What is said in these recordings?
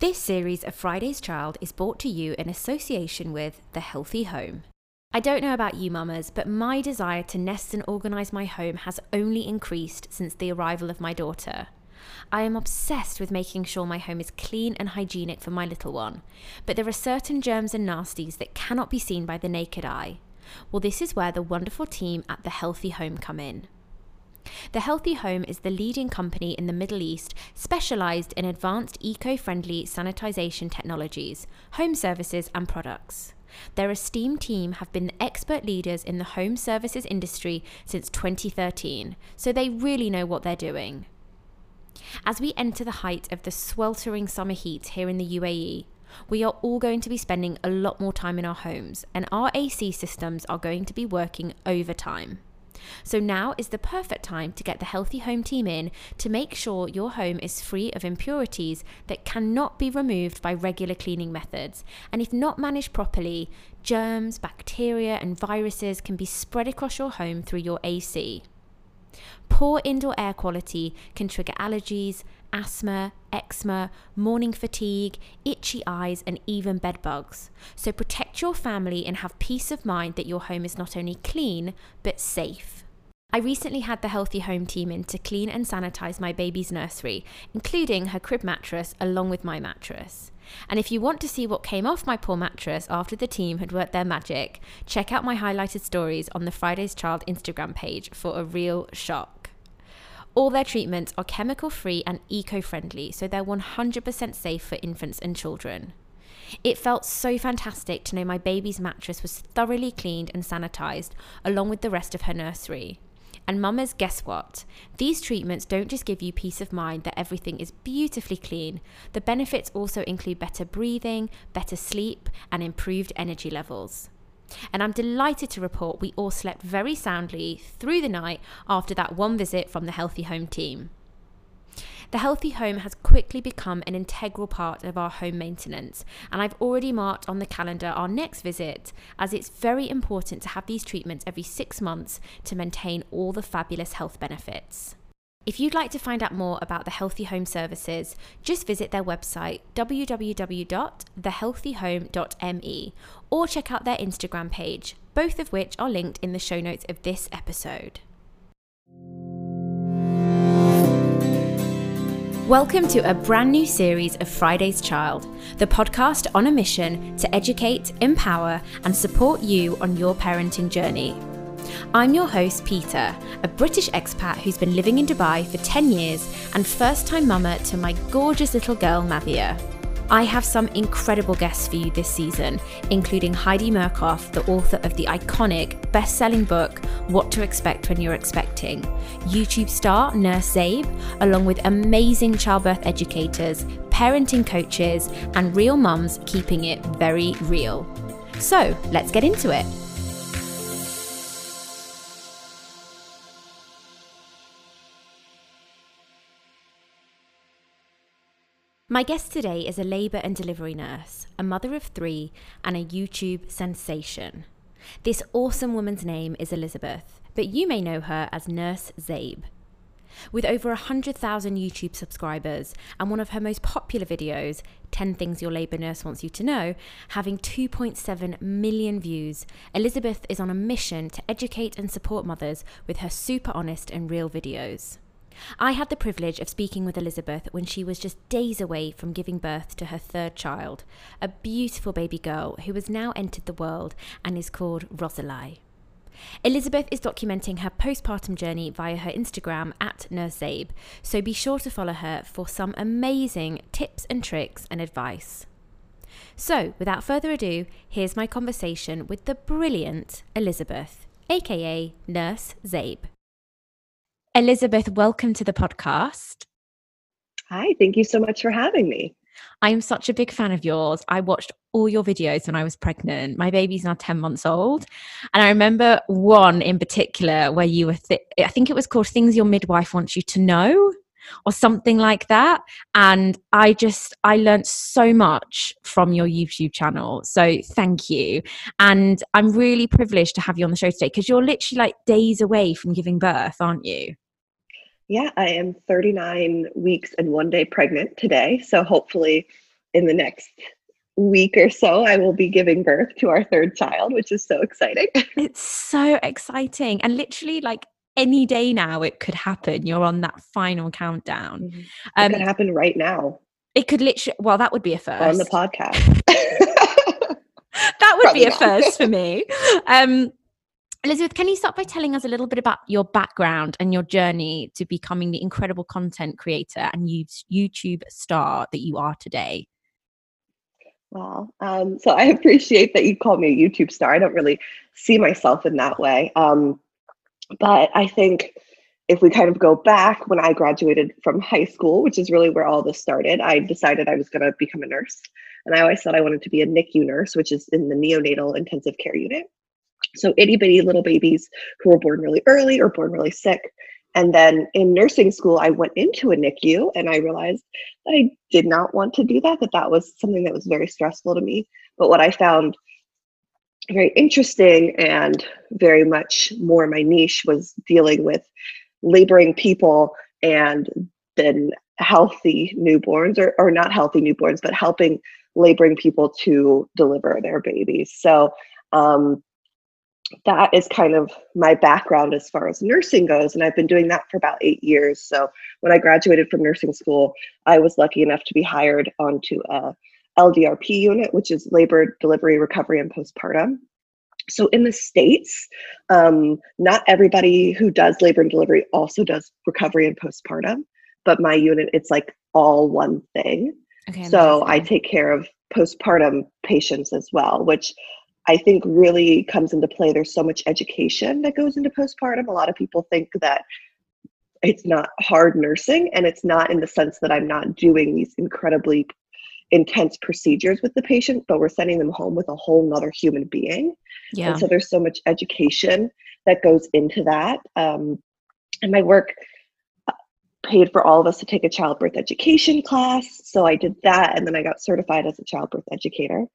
This series of Friday's Child is brought to you in association with The Healthy Home. I don't know about you, mamas, but my desire to nest and organise my home has only increased since the arrival of my daughter. I am obsessed with making sure my home is clean and hygienic for my little one, but there are certain germs and nasties that cannot be seen by the naked eye. Well, this is where the wonderful team at The Healthy Home come in. The Healthy Home is the leading company in the Middle East specialized in advanced eco friendly sanitization technologies, home services, and products. Their esteemed team have been the expert leaders in the home services industry since 2013, so they really know what they're doing. As we enter the height of the sweltering summer heat here in the UAE, we are all going to be spending a lot more time in our homes, and our AC systems are going to be working overtime. So now is the perfect time to get the Healthy Home team in to make sure your home is free of impurities that cannot be removed by regular cleaning methods. And if not managed properly, germs, bacteria, and viruses can be spread across your home through your AC. Poor indoor air quality can trigger allergies, asthma, eczema, morning fatigue, itchy eyes, and even bed bugs. So protect your family and have peace of mind that your home is not only clean, but safe. I recently had the Healthy Home team in to clean and sanitize my baby's nursery, including her crib mattress along with my mattress. And if you want to see what came off my poor mattress after the team had worked their magic, check out my highlighted stories on the Friday's Child Instagram page for a real shock. All their treatments are chemical free and eco friendly, so they're 100% safe for infants and children. It felt so fantastic to know my baby's mattress was thoroughly cleaned and sanitized, along with the rest of her nursery. And mamas, guess what? These treatments don't just give you peace of mind that everything is beautifully clean. The benefits also include better breathing, better sleep, and improved energy levels. And I'm delighted to report we all slept very soundly through the night after that one visit from the Healthy Home team. The healthy home has quickly become an integral part of our home maintenance, and I've already marked on the calendar our next visit as it's very important to have these treatments every six months to maintain all the fabulous health benefits. If you'd like to find out more about the Healthy Home services, just visit their website www.thehealthyhome.me or check out their Instagram page, both of which are linked in the show notes of this episode. Welcome to a brand new series of Friday's Child, the podcast on a mission to educate, empower, and support you on your parenting journey. I'm your host, Peter, a British expat who's been living in Dubai for 10 years and first time mama to my gorgeous little girl, Navia. I have some incredible guests for you this season, including Heidi Murkoff, the author of the iconic best selling book, What to Expect When You're Expecting, YouTube star Nurse Zabe, along with amazing childbirth educators, parenting coaches, and real mums keeping it very real. So let's get into it. My guest today is a labour and delivery nurse, a mother of three, and a YouTube sensation. This awesome woman's name is Elizabeth, but you may know her as Nurse Zabe. With over 100,000 YouTube subscribers and one of her most popular videos, 10 Things Your Labour Nurse Wants You to Know, having 2.7 million views, Elizabeth is on a mission to educate and support mothers with her super honest and real videos. I had the privilege of speaking with Elizabeth when she was just days away from giving birth to her third child, a beautiful baby girl who has now entered the world and is called Rosalie. Elizabeth is documenting her postpartum journey via her Instagram at NurseZabe, so be sure to follow her for some amazing tips and tricks and advice. So, without further ado, here's my conversation with the brilliant Elizabeth, aka Nurse Zabe. Elizabeth, welcome to the podcast. Hi, thank you so much for having me. I'm such a big fan of yours. I watched all your videos when I was pregnant. My baby's now 10 months old. And I remember one in particular where you were, th- I think it was called Things Your Midwife Wants You to Know or something like that. And I just, I learned so much from your YouTube channel. So thank you. And I'm really privileged to have you on the show today because you're literally like days away from giving birth, aren't you? Yeah, I am 39 weeks and one day pregnant today. So hopefully in the next week or so, I will be giving birth to our third child, which is so exciting. It's so exciting. And literally, like any day now, it could happen. You're on that final countdown. Mm-hmm. It um, could happen right now. It could literally, well, that would be a first. On the podcast. that would Probably be a first for me. Um, Elizabeth, can you start by telling us a little bit about your background and your journey to becoming the incredible content creator and YouTube star that you are today? Wow. Um, so I appreciate that you call me a YouTube star. I don't really see myself in that way. Um, but I think if we kind of go back when I graduated from high school, which is really where all this started, I decided I was going to become a nurse. And I always thought I wanted to be a NICU nurse, which is in the neonatal intensive care unit. So itty bitty little babies who were born really early or born really sick. And then in nursing school, I went into a NICU and I realized that I did not want to do that, that that was something that was very stressful to me. But what I found very interesting and very much more my niche was dealing with laboring people and then healthy newborns or, or not healthy newborns, but helping laboring people to deliver their babies. So um, that is kind of my background as far as nursing goes. And I've been doing that for about eight years. So when I graduated from nursing school, I was lucky enough to be hired onto a LDRP unit, which is labor, delivery, recovery, and postpartum. So in the States, um, not everybody who does labor and delivery also does recovery and postpartum, but my unit, it's like all one thing. Okay, so I take care of postpartum patients as well, which I think really comes into play. There's so much education that goes into postpartum. A lot of people think that it's not hard nursing, and it's not in the sense that I'm not doing these incredibly intense procedures with the patient, but we're sending them home with a whole nother human being. Yeah. And so there's so much education that goes into that. Um, and my work uh, paid for all of us to take a childbirth education class. So I did that, and then I got certified as a childbirth educator.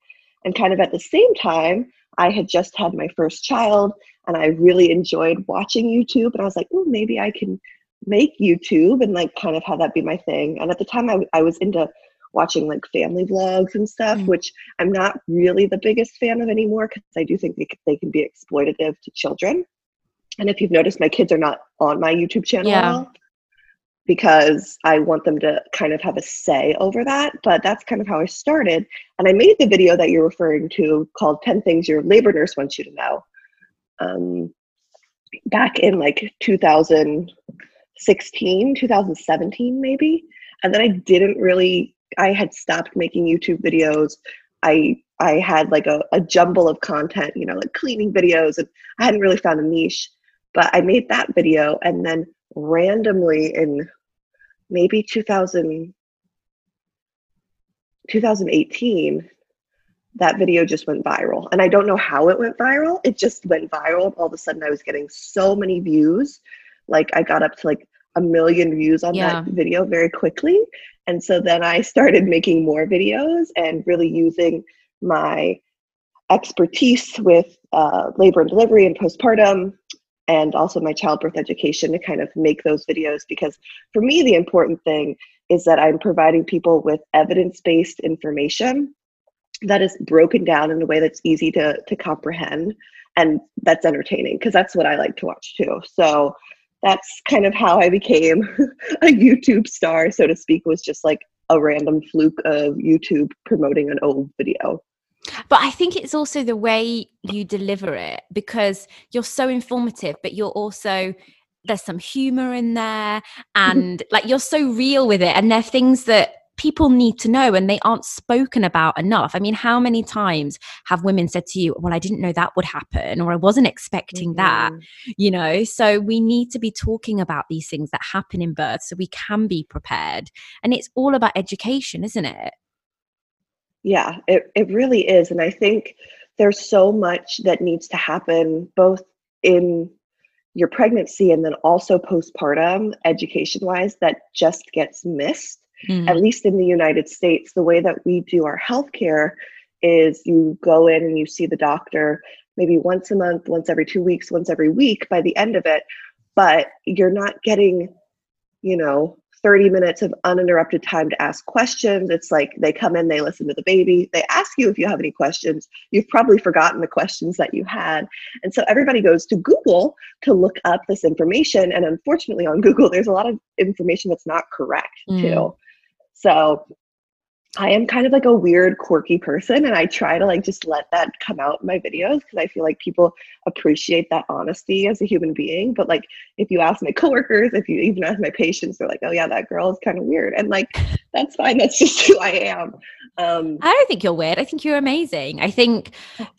And kind of at the same time, I had just had my first child and I really enjoyed watching YouTube. And I was like, oh, maybe I can make YouTube and like kind of have that be my thing. And at the time, I, I was into watching like family vlogs and stuff, mm. which I'm not really the biggest fan of anymore because I do think they, they can be exploitative to children. And if you've noticed, my kids are not on my YouTube channel yeah because I want them to kind of have a say over that. But that's kind of how I started. And I made the video that you're referring to called 10 Things Your Labor Nurse Wants You to Know um, back in like 2016, 2017, maybe. And then I didn't really, I had stopped making YouTube videos. I I had like a, a jumble of content, you know, like cleaning videos, and I hadn't really found a niche. But I made that video, and then randomly in maybe 2000, 2018 that video just went viral and i don't know how it went viral it just went viral all of a sudden i was getting so many views like i got up to like a million views on yeah. that video very quickly and so then i started making more videos and really using my expertise with uh, labor and delivery and postpartum and also my childbirth education to kind of make those videos because for me the important thing is that i'm providing people with evidence-based information that is broken down in a way that's easy to, to comprehend and that's entertaining because that's what i like to watch too. So that's kind of how i became a youtube star so to speak was just like a random fluke of youtube promoting an old video. But I think it's also the way you deliver it because you're so informative, but you're also there's some humor in there mm-hmm. and like you're so real with it and there're things that people need to know and they aren't spoken about enough. I mean, how many times have women said to you, Well, I didn't know that would happen, or I wasn't expecting mm-hmm. that, you know? So we need to be talking about these things that happen in birth so we can be prepared. And it's all about education, isn't it? Yeah, it, it really is. And I think there's so much that needs to happen both in your pregnancy and then also postpartum education wise that just gets missed mm. at least in the united states the way that we do our healthcare is you go in and you see the doctor maybe once a month once every two weeks once every week by the end of it but you're not getting you know 30 minutes of uninterrupted time to ask questions. It's like they come in, they listen to the baby, they ask you if you have any questions. You've probably forgotten the questions that you had. And so everybody goes to Google to look up this information. And unfortunately, on Google, there's a lot of information that's not correct mm. too. So I am kind of like a weird, quirky person, and I try to like just let that come out in my videos because I feel like people appreciate that honesty as a human being. But like, if you ask my coworkers, if you even ask my patients, they're like, "Oh yeah, that girl is kind of weird," and like, that's fine. That's just who I am. Um, I don't think you're weird. I think you're amazing. I think.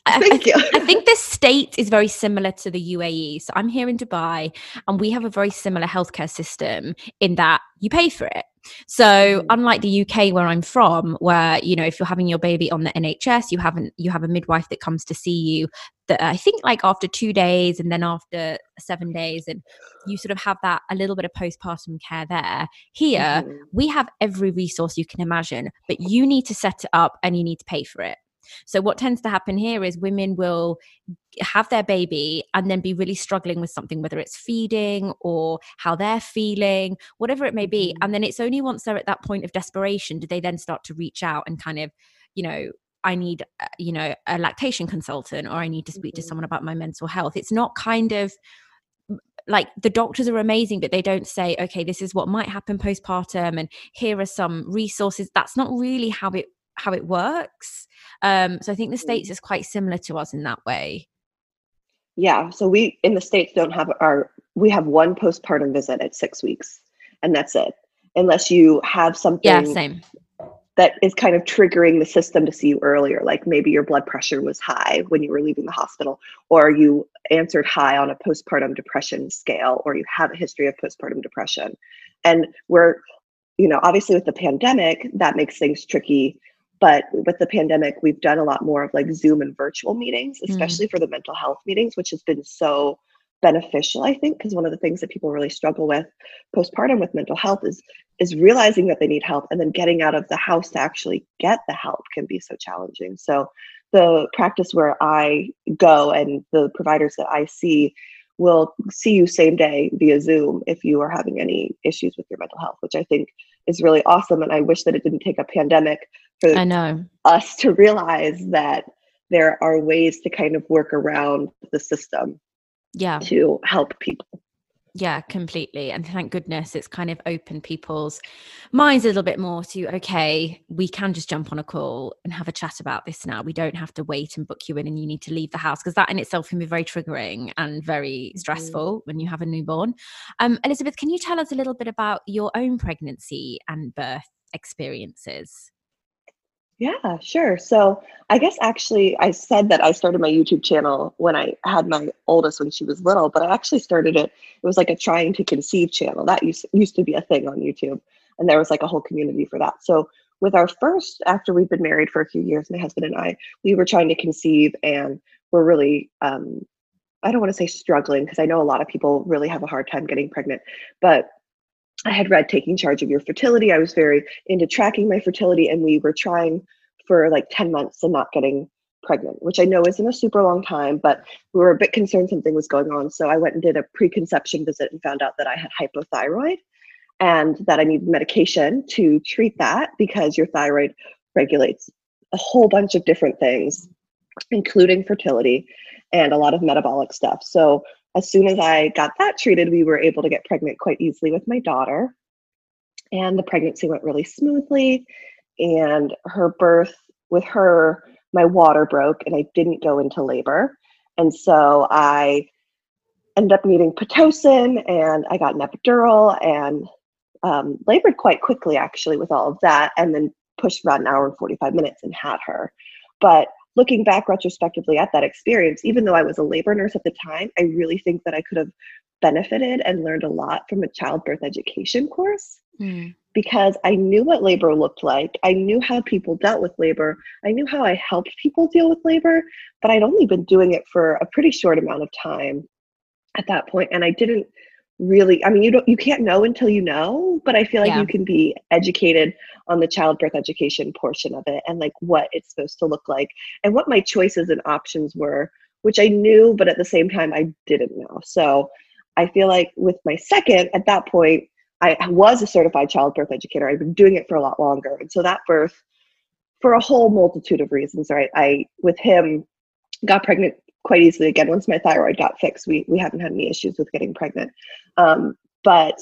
Thank I, you. I think this state is very similar to the UAE. So I'm here in Dubai, and we have a very similar healthcare system in that you pay for it. So mm. unlike the UK where I'm from, where you know if you're having your baby on the NHS, you haven't you have a midwife that comes to see you. That I think like after two days and then after seven days, and you sort of have that a little bit of postpartum care there. Here mm-hmm. we have every resource you can imagine, but you need to set it up and you need to pay for it. So, what tends to happen here is women will have their baby and then be really struggling with something, whether it's feeding or how they're feeling, whatever it may be. Mm-hmm. And then it's only once they're at that point of desperation do they then start to reach out and kind of, you know, I need, uh, you know, a lactation consultant or I need to speak mm-hmm. to someone about my mental health. It's not kind of like the doctors are amazing, but they don't say, okay, this is what might happen postpartum and here are some resources. That's not really how it how it works. Um, so I think the states mm. is quite similar to us in that way. Yeah. So we in the states don't have our we have one postpartum visit at six weeks, and that's it. Unless you have something. Yeah. Same. That is kind of triggering the system to see you earlier, like maybe your blood pressure was high when you were leaving the hospital, or you answered high on a postpartum depression scale, or you have a history of postpartum depression. And we're, you know, obviously with the pandemic, that makes things tricky but with the pandemic we've done a lot more of like zoom and virtual meetings mm. especially mm. for the mental health meetings which has been so beneficial i think because one of the things that people really struggle with postpartum with mental health is is realizing that they need help and then getting out of the house to actually get the help can be so challenging so the practice where i go and the providers that i see will see you same day via zoom if you are having any issues with your mental health which i think is really awesome and i wish that it didn't take a pandemic for I know. us to realize that there are ways to kind of work around the system yeah. to help people. Yeah completely and thank goodness it's kind of opened people's minds a little bit more to okay we can just jump on a call and have a chat about this now. We don't have to wait and book you in and you need to leave the house because that in itself can be very triggering and very mm-hmm. stressful mm. when you have a newborn. Um, elizabeth can you tell us a little bit about your own pregnancy and birth experiences yeah, sure. So I guess actually I said that I started my YouTube channel when I had my oldest when she was little, but I actually started it. It was like a trying to conceive channel. That used, used to be a thing on YouTube. And there was like a whole community for that. So with our first, after we've been married for a few years, my husband and I, we were trying to conceive and we're really, um, I don't want to say struggling because I know a lot of people really have a hard time getting pregnant, but I had read Taking Charge of Your Fertility. I was very into tracking my fertility, and we were trying for like 10 months and not getting pregnant, which I know isn't a super long time, but we were a bit concerned something was going on. So I went and did a preconception visit and found out that I had hypothyroid and that I needed medication to treat that because your thyroid regulates a whole bunch of different things, including fertility and a lot of metabolic stuff. So as soon as I got that treated, we were able to get pregnant quite easily with my daughter. And the pregnancy went really smoothly. And her birth, with her, my water broke and I didn't go into labor. And so I ended up needing Pitocin and I got an epidural and um, labored quite quickly actually with all of that and then pushed about an hour and 45 minutes and had her. But looking back retrospectively at that experience, even though I was a labor nurse at the time, I really think that I could have benefited and learned a lot from a childbirth education course mm. because I knew what labor looked like. I knew how people dealt with labor. I knew how I helped people deal with labor, but I'd only been doing it for a pretty short amount of time at that point and I didn't really i mean you don't you can't know until you know but i feel like yeah. you can be educated on the childbirth education portion of it and like what it's supposed to look like and what my choices and options were which i knew but at the same time i didn't know so i feel like with my second at that point I was a certified childbirth educator. I've been doing it for a lot longer. And so that birth, for a whole multitude of reasons, right? I, with him, got pregnant quite easily again. Once my thyroid got fixed, we, we haven't had any issues with getting pregnant. Um, but,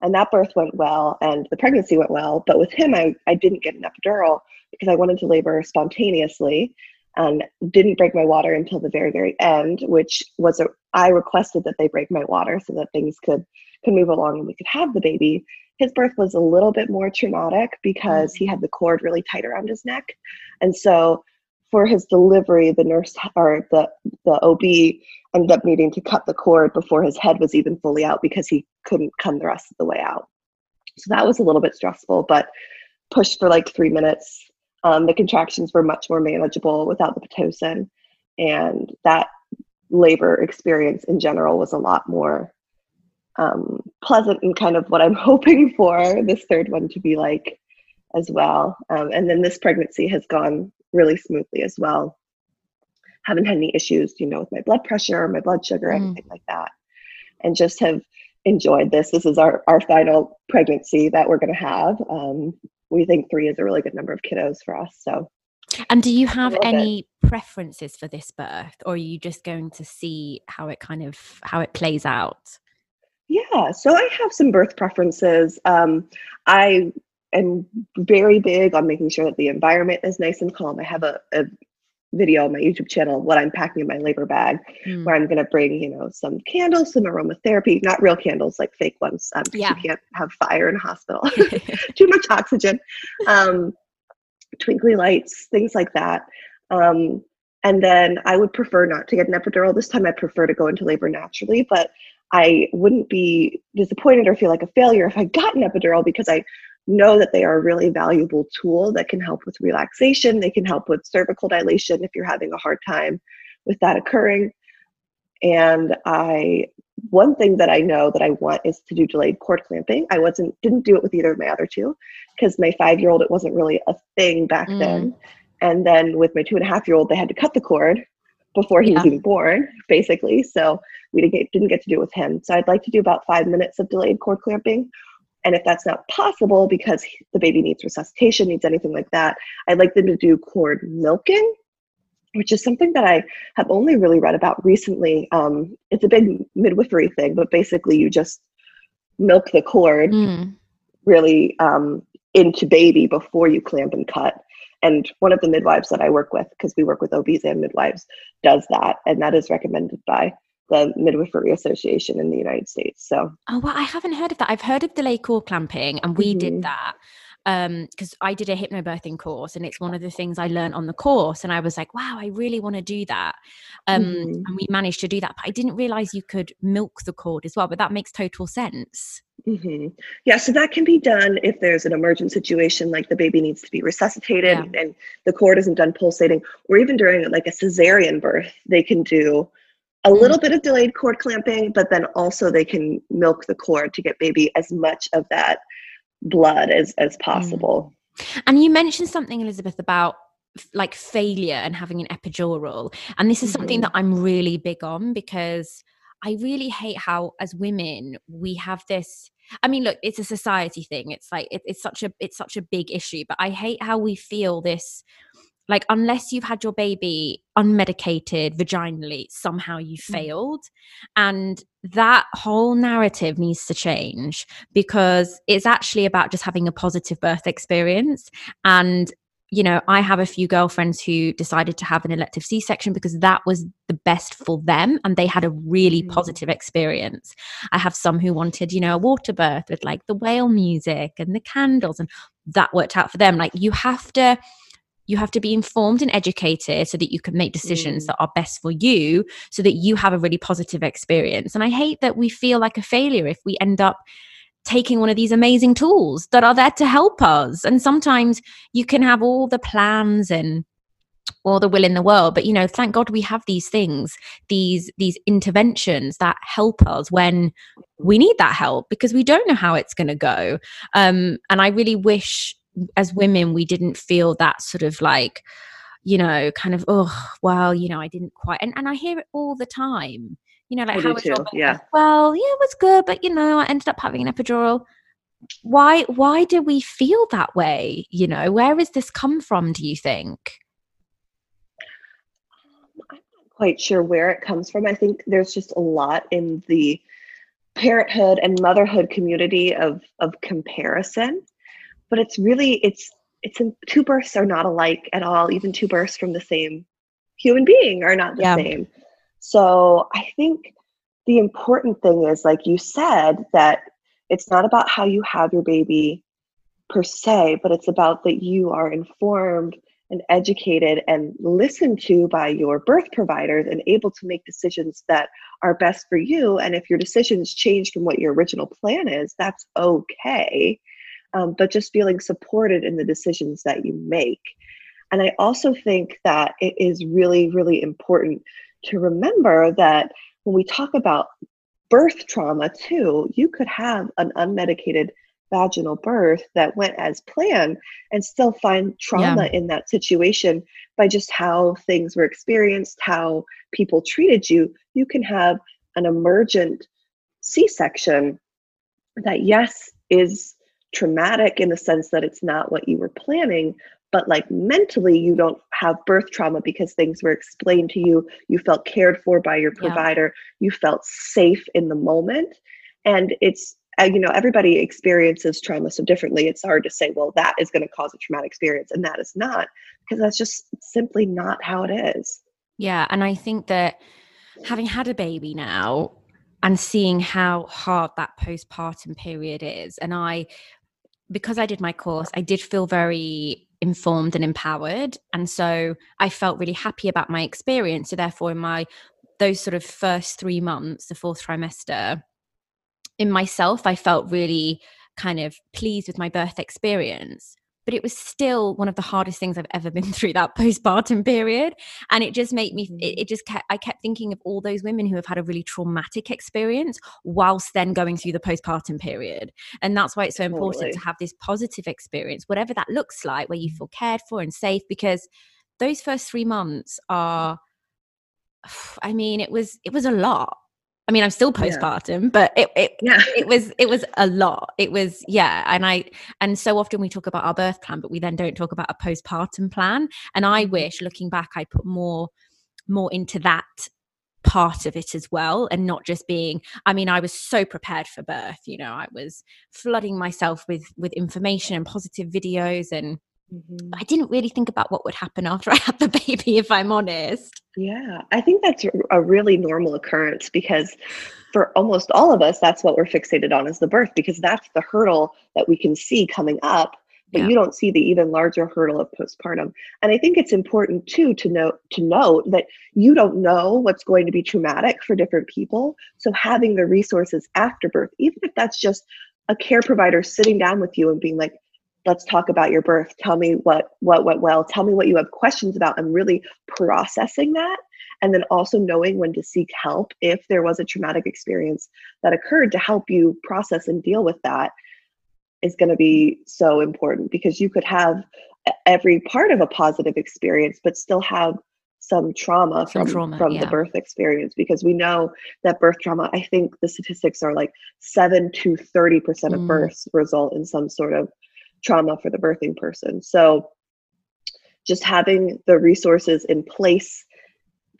and that birth went well and the pregnancy went well. But with him, I, I didn't get an epidural because I wanted to labor spontaneously and didn't break my water until the very, very end, which was a, I requested that they break my water so that things could could move along and we could have the baby. His birth was a little bit more traumatic because he had the cord really tight around his neck. And so for his delivery, the nurse or the, the OB ended up needing to cut the cord before his head was even fully out because he couldn't come the rest of the way out. So that was a little bit stressful, but pushed for like three minutes. Um, the contractions were much more manageable without the Pitocin. And that labor experience in general was a lot more um, pleasant and kind of what I'm hoping for this third one to be like as well. Um, and then this pregnancy has gone really smoothly as well. Haven't had any issues, you know, with my blood pressure or my blood sugar, mm. anything like that. And just have enjoyed this. This is our, our final pregnancy that we're going to have. Um, we think three is a really good number of kiddos for us. So, and do you have any it. preferences for this birth, or are you just going to see how it kind of how it plays out? Yeah, so I have some birth preferences. Um, I am very big on making sure that the environment is nice and calm. I have a, a video on my YouTube channel, what I'm packing in my labor bag, mm. where I'm going to bring, you know, some candles, some aromatherapy, not real candles, like fake ones. Um, yeah. You can't have fire in a hospital, too much oxygen, um, twinkly lights, things like that. Um, and then I would prefer not to get an epidural. This time I prefer to go into labor naturally, but I wouldn't be disappointed or feel like a failure if I got an epidural because I know that they are a really valuable tool that can help with relaxation. They can help with cervical dilation if you're having a hard time with that occurring. And I, one thing that I know that I want is to do delayed cord clamping. I wasn't, didn't do it with either of my other two because my five year old, it wasn't really a thing back mm. then. And then with my two and a half year old, they had to cut the cord before he yeah. was even born, basically. So we didn't get, didn't get to do it with him. So I'd like to do about five minutes of delayed cord clamping. And if that's not possible because the baby needs resuscitation, needs anything like that, I'd like them to do cord milking, which is something that I have only really read about recently. Um, it's a big midwifery thing, but basically you just milk the cord mm. really um, into baby before you clamp and cut. And one of the midwives that I work with, because we work with OBs and midwives, does that. And that is recommended by the Midwifery Association in the United States. So, oh, well, I haven't heard of that. I've heard of the delay cord clamping, and we mm-hmm. did that because um, I did a hypnobirthing course, and it's one of the things I learned on the course. And I was like, wow, I really want to do that. Um, mm-hmm. And we managed to do that, but I didn't realize you could milk the cord as well. But that makes total sense. Mm-hmm. Yeah, so that can be done if there's an emergent situation, like the baby needs to be resuscitated yeah. and the cord isn't done pulsating, or even during like a cesarean birth, they can do a little bit of delayed cord clamping, but then also they can milk the cord to get baby as much of that blood as as possible. Mm. And you mentioned something, Elizabeth, about like failure and having an epidural. And this is mm-hmm. something that I'm really big on because I really hate how, as women, we have this. I mean, look, it's a society thing. It's like it, it's such a it's such a big issue. But I hate how we feel this like unless you've had your baby unmedicated vaginally somehow you mm. failed and that whole narrative needs to change because it's actually about just having a positive birth experience and you know i have a few girlfriends who decided to have an elective c-section because that was the best for them and they had a really mm. positive experience i have some who wanted you know a water birth with like the whale music and the candles and that worked out for them like you have to you have to be informed and educated so that you can make decisions mm. that are best for you so that you have a really positive experience. And i hate that we feel like a failure if we end up taking one of these amazing tools that are there to help us. And sometimes you can have all the plans and all the will in the world but you know thank god we have these things these these interventions that help us when we need that help because we don't know how it's going to go. Um and i really wish as women we didn't feel that sort of like you know kind of oh well you know i didn't quite and, and i hear it all the time. You know like I how was your yeah. well yeah it was good but you know i ended up having an epidural. Why why do we feel that way you know? Where has this come from do you think? Um, I'm not quite sure where it comes from. I think there's just a lot in the parenthood and motherhood community of of comparison but it's really it's it's two births are not alike at all even two births from the same human being are not the yeah. same so i think the important thing is like you said that it's not about how you have your baby per se but it's about that you are informed and educated and listened to by your birth providers and able to make decisions that are best for you. And if your decisions change from what your original plan is, that's okay. Um, but just feeling supported in the decisions that you make. And I also think that it is really, really important to remember that when we talk about birth trauma, too, you could have an unmedicated vaginal birth that went as planned and still find trauma yeah. in that situation by just how things were experienced, how people treated you. You can have an emergent C section that, yes, is traumatic in the sense that it's not what you were planning, but like mentally, you don't have birth trauma because things were explained to you. You felt cared for by your provider, yeah. you felt safe in the moment. And it's uh, you know everybody experiences trauma so differently it's hard to say well that is going to cause a traumatic experience and that is not because that's just simply not how it is yeah and i think that having had a baby now and seeing how hard that postpartum period is and i because i did my course i did feel very informed and empowered and so i felt really happy about my experience so therefore in my those sort of first 3 months the fourth trimester in myself, I felt really kind of pleased with my birth experience. But it was still one of the hardest things I've ever been through that postpartum period. And it just made me, it, mm. it just kept, I kept thinking of all those women who have had a really traumatic experience whilst then going through the postpartum period. And that's why it's so important totally. to have this positive experience, whatever that looks like, where you feel cared for and safe, because those first three months are, I mean, it was, it was a lot I mean, I'm still postpartum, yeah. but it it, yeah. it was it was a lot. It was yeah, and I and so often we talk about our birth plan, but we then don't talk about a postpartum plan. And I mm-hmm. wish, looking back, I put more more into that part of it as well and not just being i mean i was so prepared for birth you know i was flooding myself with with information and positive videos and Mm-hmm. I didn't really think about what would happen after I had the baby, if I'm honest. Yeah, I think that's a really normal occurrence because for almost all of us, that's what we're fixated on is the birth because that's the hurdle that we can see coming up, but yeah. you don't see the even larger hurdle of postpartum. And I think it's important too to note to note that you don't know what's going to be traumatic for different people. So having the resources after birth, even if that's just a care provider sitting down with you and being like, let's talk about your birth tell me what what went well tell me what you have questions about and really processing that and then also knowing when to seek help if there was a traumatic experience that occurred to help you process and deal with that is going to be so important because you could have every part of a positive experience but still have some trauma some from trauma, from yeah. the birth experience because we know that birth trauma i think the statistics are like 7 to 30% of mm. births result in some sort of trauma for the birthing person. So just having the resources in place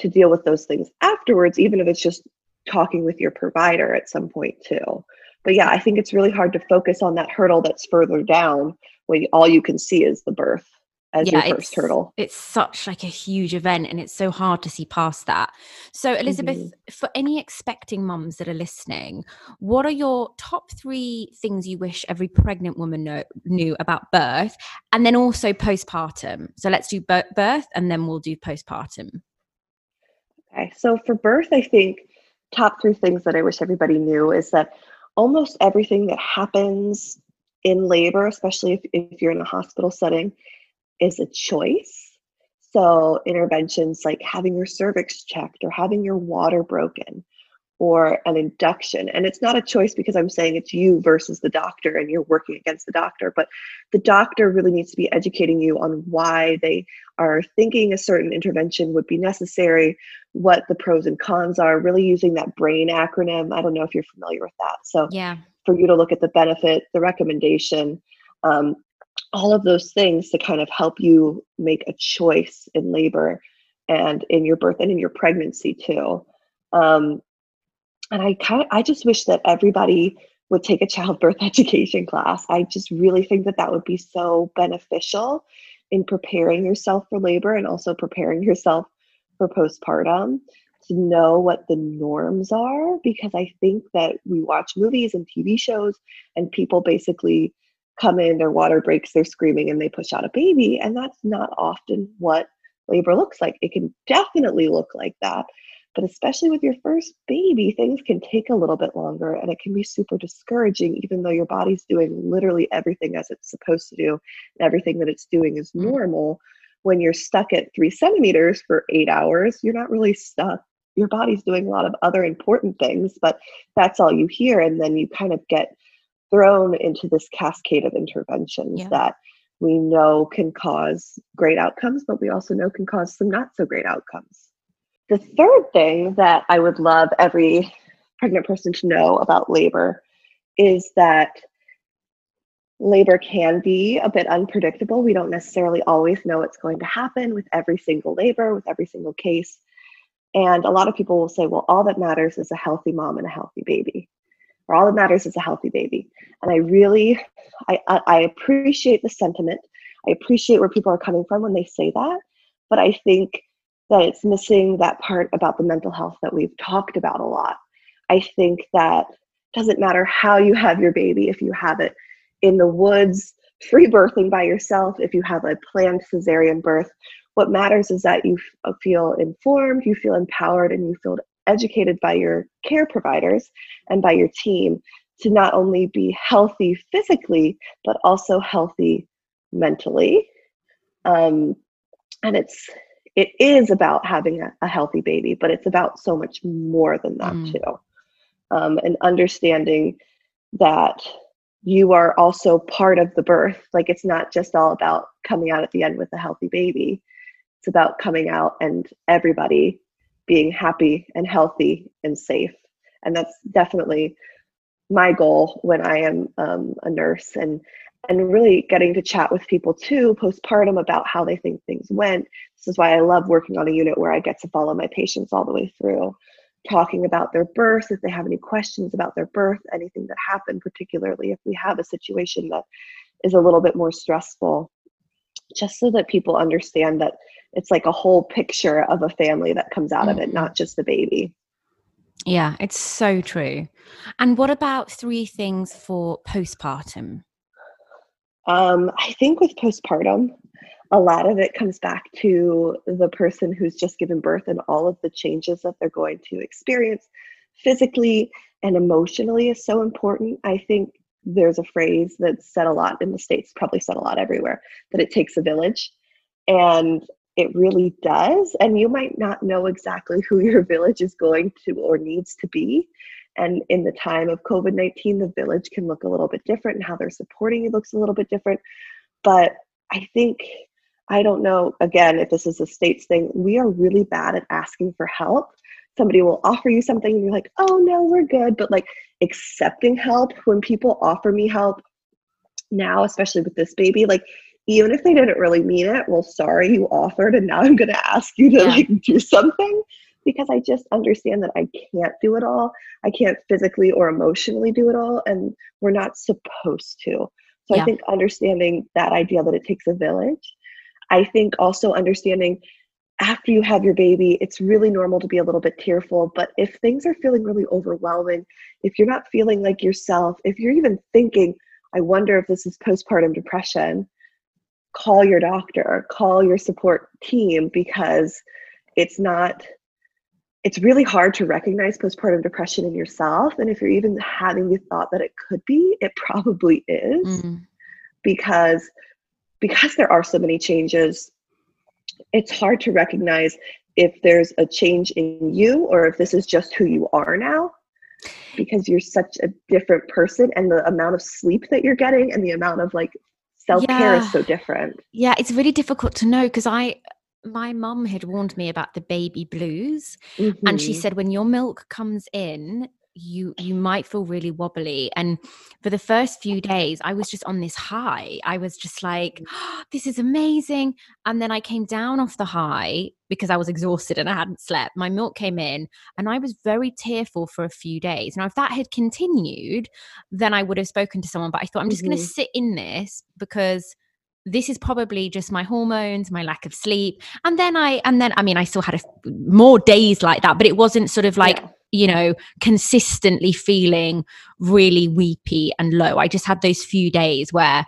to deal with those things afterwards, even if it's just talking with your provider at some point too. But yeah, I think it's really hard to focus on that hurdle that's further down when all you can see is the birth as yeah, your first hurdle. It's such like a huge event and it's so hard to see past that. So Elizabeth, mm-hmm. for any expecting mums that are listening, what are your top 3 things you wish every pregnant woman know, knew about birth and then also postpartum? So let's do birth and then we'll do postpartum. Okay. So for birth, I think top 3 things that I wish everybody knew is that almost everything that happens in labor, especially if, if you're in a hospital setting, is a choice. So, interventions like having your cervix checked or having your water broken or an induction. And it's not a choice because I'm saying it's you versus the doctor and you're working against the doctor, but the doctor really needs to be educating you on why they are thinking a certain intervention would be necessary, what the pros and cons are, really using that BRAIN acronym. I don't know if you're familiar with that. So, yeah. for you to look at the benefit, the recommendation, um, all of those things to kind of help you make a choice in labor and in your birth and in your pregnancy too. Um, and I kind of, I just wish that everybody would take a childbirth education class. I just really think that that would be so beneficial in preparing yourself for labor and also preparing yourself for postpartum to know what the norms are because I think that we watch movies and TV shows and people basically come in, their water breaks, they're screaming, and they push out a baby. And that's not often what labor looks like. It can definitely look like that. But especially with your first baby, things can take a little bit longer and it can be super discouraging, even though your body's doing literally everything as it's supposed to do. And everything that it's doing is mm. normal. When you're stuck at three centimeters for eight hours, you're not really stuck. Your body's doing a lot of other important things, but that's all you hear. And then you kind of get thrown into this cascade of interventions yeah. that we know can cause great outcomes, but we also know can cause some not so great outcomes. The third thing that I would love every pregnant person to know about labor is that labor can be a bit unpredictable. We don't necessarily always know what's going to happen with every single labor, with every single case. And a lot of people will say, well, all that matters is a healthy mom and a healthy baby or all that matters is a healthy baby. And I really, I, I appreciate the sentiment. I appreciate where people are coming from when they say that. But I think that it's missing that part about the mental health that we've talked about a lot. I think that doesn't matter how you have your baby, if you have it in the woods, free birthing by yourself, if you have a planned cesarean birth, what matters is that you feel informed, you feel empowered, and you feel educated by your care providers and by your team to not only be healthy physically, but also healthy mentally. Um, and it's it is about having a, a, healthy baby, but it's about so much more than that mm. too. Um, and understanding that you are also part of the birth. Like it's not just all about coming out at the end with a healthy baby. It's about coming out and everybody being happy and healthy and safe. And that's definitely my goal when I am um, a nurse and and really getting to chat with people too postpartum about how they think things went. This is why I love working on a unit where I get to follow my patients all the way through, talking about their birth, if they have any questions about their birth, anything that happened, particularly if we have a situation that is a little bit more stressful, just so that people understand that it's like a whole picture of a family that comes out of it, mm-hmm. not just the baby. Yeah, it's so true. And what about three things for postpartum? Um, I think with postpartum, a lot of it comes back to the person who's just given birth and all of the changes that they're going to experience physically and emotionally is so important. I think there's a phrase that's said a lot in the States, probably said a lot everywhere, that it takes a village. And it really does. And you might not know exactly who your village is going to or needs to be. And in the time of COVID 19, the village can look a little bit different and how they're supporting you looks a little bit different. But I think, I don't know, again, if this is a states thing, we are really bad at asking for help. Somebody will offer you something and you're like, oh no, we're good. But like accepting help, when people offer me help now, especially with this baby, like even if they didn't really mean it, well, sorry, you offered, and now I'm going to ask you to yeah. like do something because I just understand that I can't do it all. I can't physically or emotionally do it all, and we're not supposed to. So yeah. I think understanding that idea that it takes a village. I think also understanding after you have your baby, it's really normal to be a little bit tearful. But if things are feeling really overwhelming, if you're not feeling like yourself, if you're even thinking, I wonder if this is postpartum depression, call your doctor, call your support team because it's not it's really hard to recognize postpartum depression in yourself and if you're even having the thought that it could be it probably is mm. because because there are so many changes it's hard to recognize if there's a change in you or if this is just who you are now because you're such a different person and the amount of sleep that you're getting and the amount of like self care yeah. is so different. Yeah, it's really difficult to know because I my mum had warned me about the baby blues mm-hmm. and she mm-hmm. said when your milk comes in you you might feel really wobbly. And for the first few days i was just on this high. I was just like oh, this is amazing. And then i came down off the high because i was exhausted and i hadn't slept. My milk came in and i was very tearful for a few days. Now if that had continued then i would have spoken to someone but i thought i'm just mm-hmm. going to sit in this because this is probably just my hormones my lack of sleep. And then i and then i mean i still had a, more days like that but it wasn't sort of like yeah you know, consistently feeling really weepy and low. I just had those few days where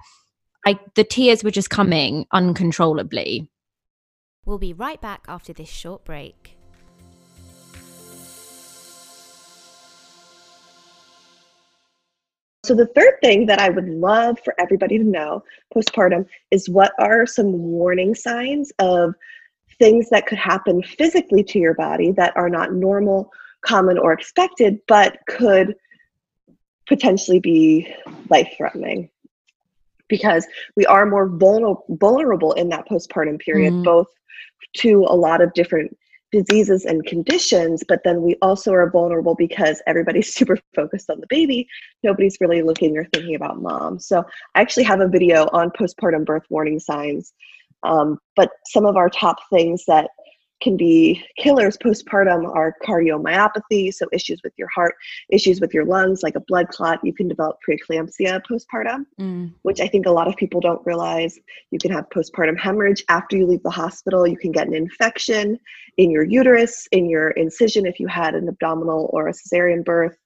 I the tears were just coming uncontrollably. We'll be right back after this short break. So, the third thing that I would love for everybody to know postpartum is what are some warning signs of things that could happen physically to your body that are not normal common or expected, but could potentially be life threatening because we are more vulnerable vulnerable in that postpartum period mm. both to a lot of different diseases and conditions but then we also are vulnerable because everybody's super focused on the baby. Nobody's really looking or thinking about mom. So i actually have a video on postpartum birth warning signs um, but some of our top things that can be killers postpartum are cardiomyopathy, so issues with your heart, issues with your lungs, like a blood clot. You can develop preeclampsia postpartum, mm. which I think a lot of people don't realize. You can have postpartum hemorrhage after you leave the hospital. You can get an infection in your uterus, in your incision if you had an abdominal or a cesarean birth.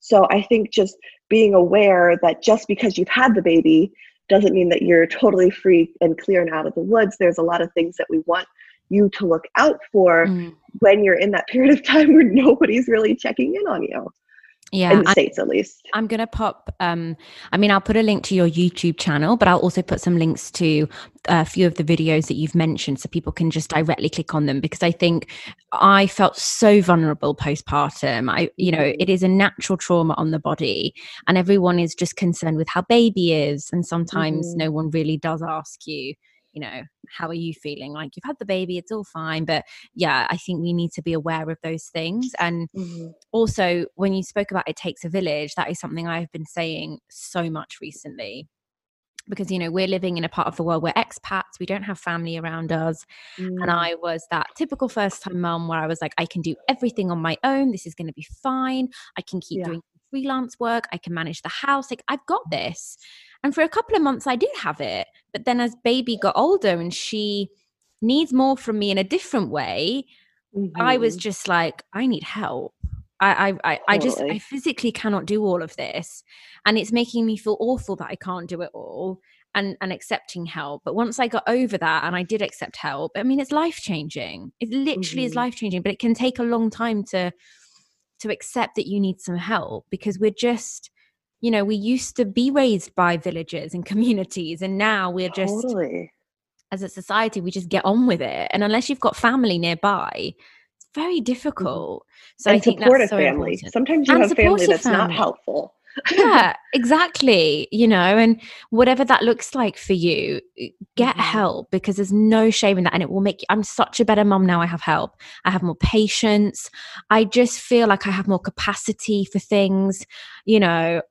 So I think just being aware that just because you've had the baby doesn't mean that you're totally free and clear and out of the woods. There's a lot of things that we want you to look out for mm. when you're in that period of time where nobody's really checking in on you yeah in the states at least i'm gonna pop um i mean i'll put a link to your youtube channel but i'll also put some links to a few of the videos that you've mentioned so people can just directly click on them because i think i felt so vulnerable postpartum i you know mm. it is a natural trauma on the body and everyone is just concerned with how baby is and sometimes mm-hmm. no one really does ask you you know how are you feeling like you've had the baby it's all fine but yeah i think we need to be aware of those things and mm-hmm. also when you spoke about it takes a village that is something i've been saying so much recently because you know we're living in a part of the world where expats we don't have family around us mm. and i was that typical first time mum where i was like i can do everything on my own this is going to be fine i can keep yeah. doing freelance work i can manage the house like i've got this and for a couple of months, I did have it. But then as baby got older and she needs more from me in a different way, mm-hmm. I was mm-hmm. just like, I need help. I, I, I, I just, I physically cannot do all of this. And it's making me feel awful that I can't do it all and, and accepting help. But once I got over that and I did accept help, I mean, it's life changing. It literally mm-hmm. is life changing, but it can take a long time to, to accept that you need some help because we're just, you know we used to be raised by villages and communities and now we're just totally. as a society we just get on with it and unless you've got family nearby it's very mm-hmm. difficult so and i think support that's so family important. sometimes you and have family that's family. not helpful yeah exactly you know and whatever that looks like for you get mm-hmm. help because there's no shame in that and it will make you i'm such a better mom now i have help i have more patience i just feel like i have more capacity for things you know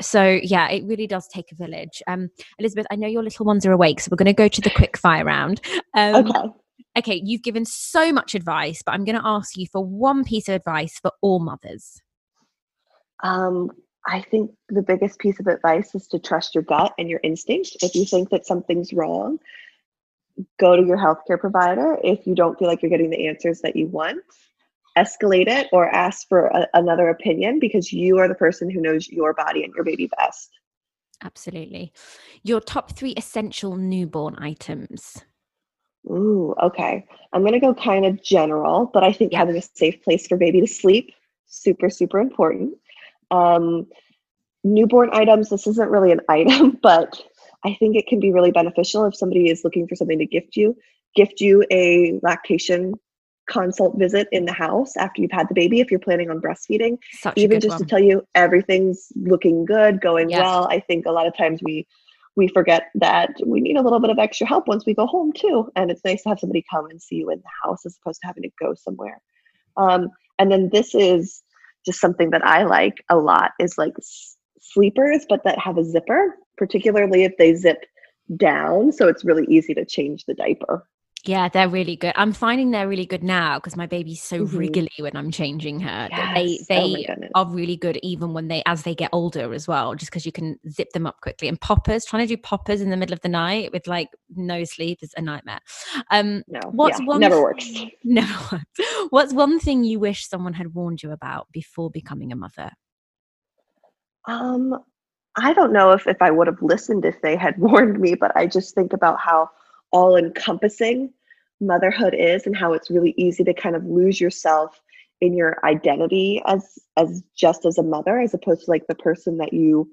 so yeah it really does take a village. Um elizabeth i know your little ones are awake so we're going to go to the quick fire round. Um, okay. okay you've given so much advice but i'm going to ask you for one piece of advice for all mothers. Um i think the biggest piece of advice is to trust your gut and your instinct if you think that something's wrong go to your healthcare provider. If you don't feel like you're getting the answers that you want escalate it or ask for a, another opinion because you are the person who knows your body and your baby best. Absolutely. Your top three essential newborn items. Ooh, okay. I'm going to go kind of general, but I think having a safe place for baby to sleep, super, super important. Um, newborn items, this isn't really an item, but I think it can be really beneficial if somebody is looking for something to gift you. Gift you a lactation consult visit in the house after you've had the baby if you're planning on breastfeeding Such even just one. to tell you everything's looking good going yes. well i think a lot of times we we forget that we need a little bit of extra help once we go home too and it's nice to have somebody come and see you in the house as opposed to having to go somewhere um, and then this is just something that I like a lot is like sleepers, but that have a zipper, particularly if they zip down. So it's really easy to change the diaper. Yeah, they're really good. I'm finding they're really good now because my baby's so mm-hmm. wriggly when I'm changing her. Yes. They oh they oh are really good even when they as they get older as well, just because you can zip them up quickly. And poppers, trying to do poppers in the middle of the night with like no sleep is a nightmare. Um no, what's yeah, one never works. Never works. What's one thing you wish someone had warned you about before becoming a mother? Um I don't know if if I would have listened if they had warned me, but I just think about how all encompassing motherhood is and how it's really easy to kind of lose yourself in your identity as as just as a mother as opposed to like the person that you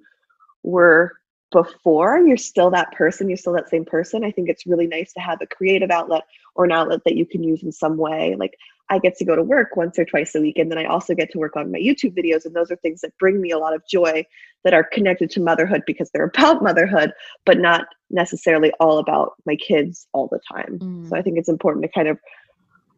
were before you're still that person you're still that same person i think it's really nice to have a creative outlet or an outlet that you can use in some way like i get to go to work once or twice a week and then i also get to work on my youtube videos and those are things that bring me a lot of joy that are connected to motherhood because they're about motherhood but not necessarily all about my kids all the time mm. so i think it's important to kind of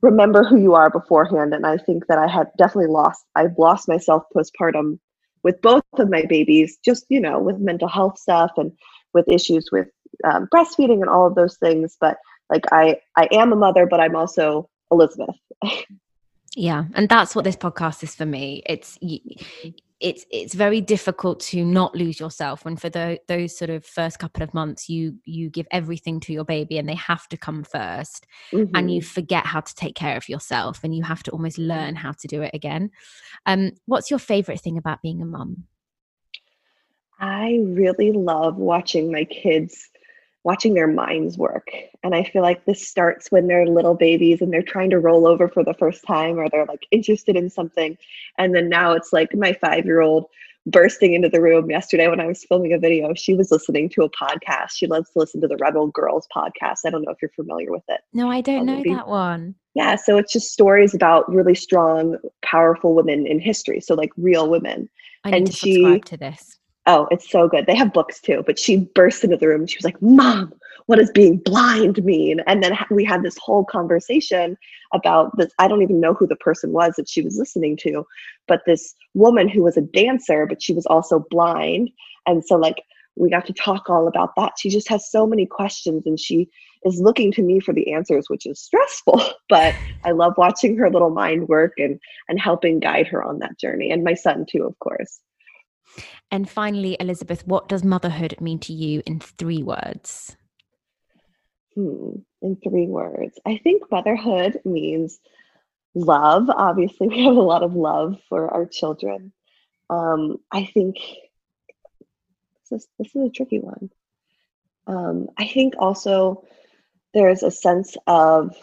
remember who you are beforehand and i think that i have definitely lost i've lost myself postpartum with both of my babies, just, you know, with mental health stuff and with issues with um, breastfeeding and all of those things. But like, I, I am a mother, but I'm also Elizabeth. yeah. And that's what this podcast is for me. It's, it's it's very difficult to not lose yourself when for the, those sort of first couple of months you you give everything to your baby and they have to come 1st mm-hmm. and you mm-hmm. forget how to take care of yourself and you have to almost learn how to do it again um what's your favorite thing about being a mum i really love watching my kids watching their minds work. And I feel like this starts when they're little babies and they're trying to roll over for the first time or they're like interested in something. And then now it's like my five year old bursting into the room yesterday when I was filming a video. She was listening to a podcast. She loves to listen to the Rebel Girls podcast. I don't know if you're familiar with it. No, I don't know that one. Yeah. So it's just stories about really strong, powerful women in history. So like real women. I need and to she, subscribe to this Oh, it's so good. They have books too, but she burst into the room. She was like, Mom, what does being blind mean? And then we had this whole conversation about this. I don't even know who the person was that she was listening to, but this woman who was a dancer, but she was also blind. And so, like, we got to talk all about that. She just has so many questions and she is looking to me for the answers, which is stressful. But I love watching her little mind work and and helping guide her on that journey. And my son too, of course. And finally, Elizabeth, what does motherhood mean to you in three words? Hmm, in three words. I think motherhood means love. Obviously, we have a lot of love for our children. Um, I think this is, this is a tricky one. Um, I think also there's a sense of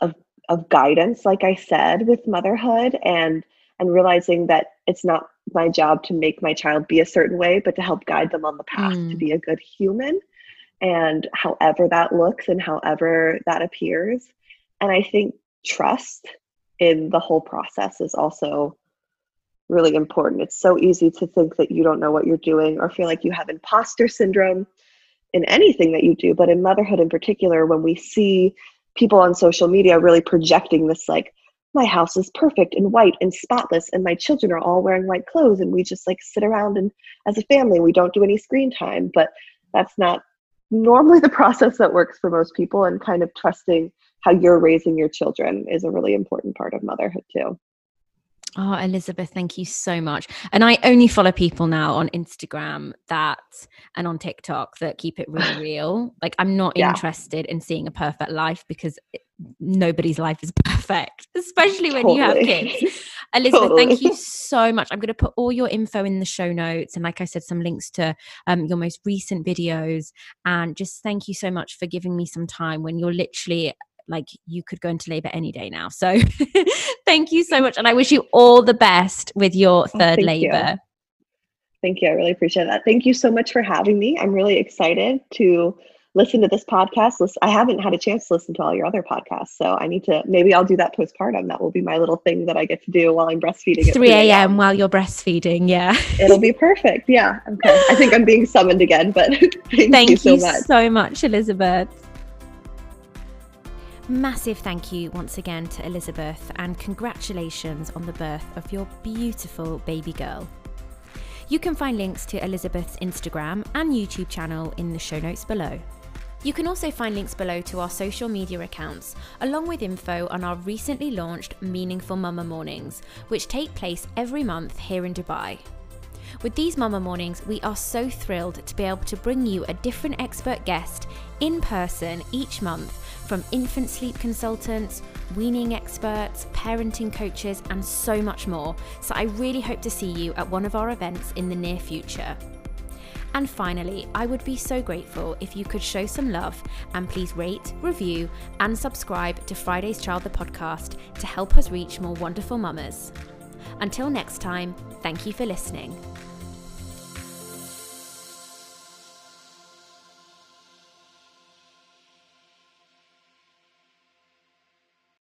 of of guidance, like I said, with motherhood and and realizing that it's not my job to make my child be a certain way, but to help guide them on the path mm. to be a good human. And however that looks and however that appears. And I think trust in the whole process is also really important. It's so easy to think that you don't know what you're doing or feel like you have imposter syndrome in anything that you do, but in motherhood in particular, when we see people on social media really projecting this like my house is perfect and white and spotless and my children are all wearing white clothes and we just like sit around and as a family we don't do any screen time but that's not normally the process that works for most people and kind of trusting how you're raising your children is a really important part of motherhood too Oh, Elizabeth, thank you so much. And I only follow people now on Instagram that and on TikTok that keep it really real. Like, I'm not yeah. interested in seeing a perfect life because nobody's life is perfect, especially when totally. you have kids. Elizabeth, totally. thank you so much. I'm going to put all your info in the show notes. And like I said, some links to um, your most recent videos. And just thank you so much for giving me some time when you're literally like you could go into labor any day now. So thank you so much. And I wish you all the best with your oh, third oh, labor. You. Thank you. I really appreciate that. Thank you so much for having me. I'm really excited to listen to this podcast. I haven't had a chance to listen to all your other podcasts. So I need to, maybe I'll do that postpartum. That will be my little thing that I get to do while I'm breastfeeding. 3 a.m. while you're breastfeeding. Yeah. It'll be perfect. Yeah. Okay. I think I'm being summoned again, but thank, thank you so much. so much, Elizabeth. Massive thank you once again to Elizabeth and congratulations on the birth of your beautiful baby girl. You can find links to Elizabeth's Instagram and YouTube channel in the show notes below. You can also find links below to our social media accounts, along with info on our recently launched Meaningful Mama Mornings, which take place every month here in Dubai. With these Mama Mornings, we are so thrilled to be able to bring you a different expert guest in person each month from infant sleep consultants, weaning experts, parenting coaches, and so much more. So I really hope to see you at one of our events in the near future. And finally, I would be so grateful if you could show some love and please rate, review, and subscribe to Friday's Child the podcast to help us reach more wonderful mamas. Until next time, thank you for listening.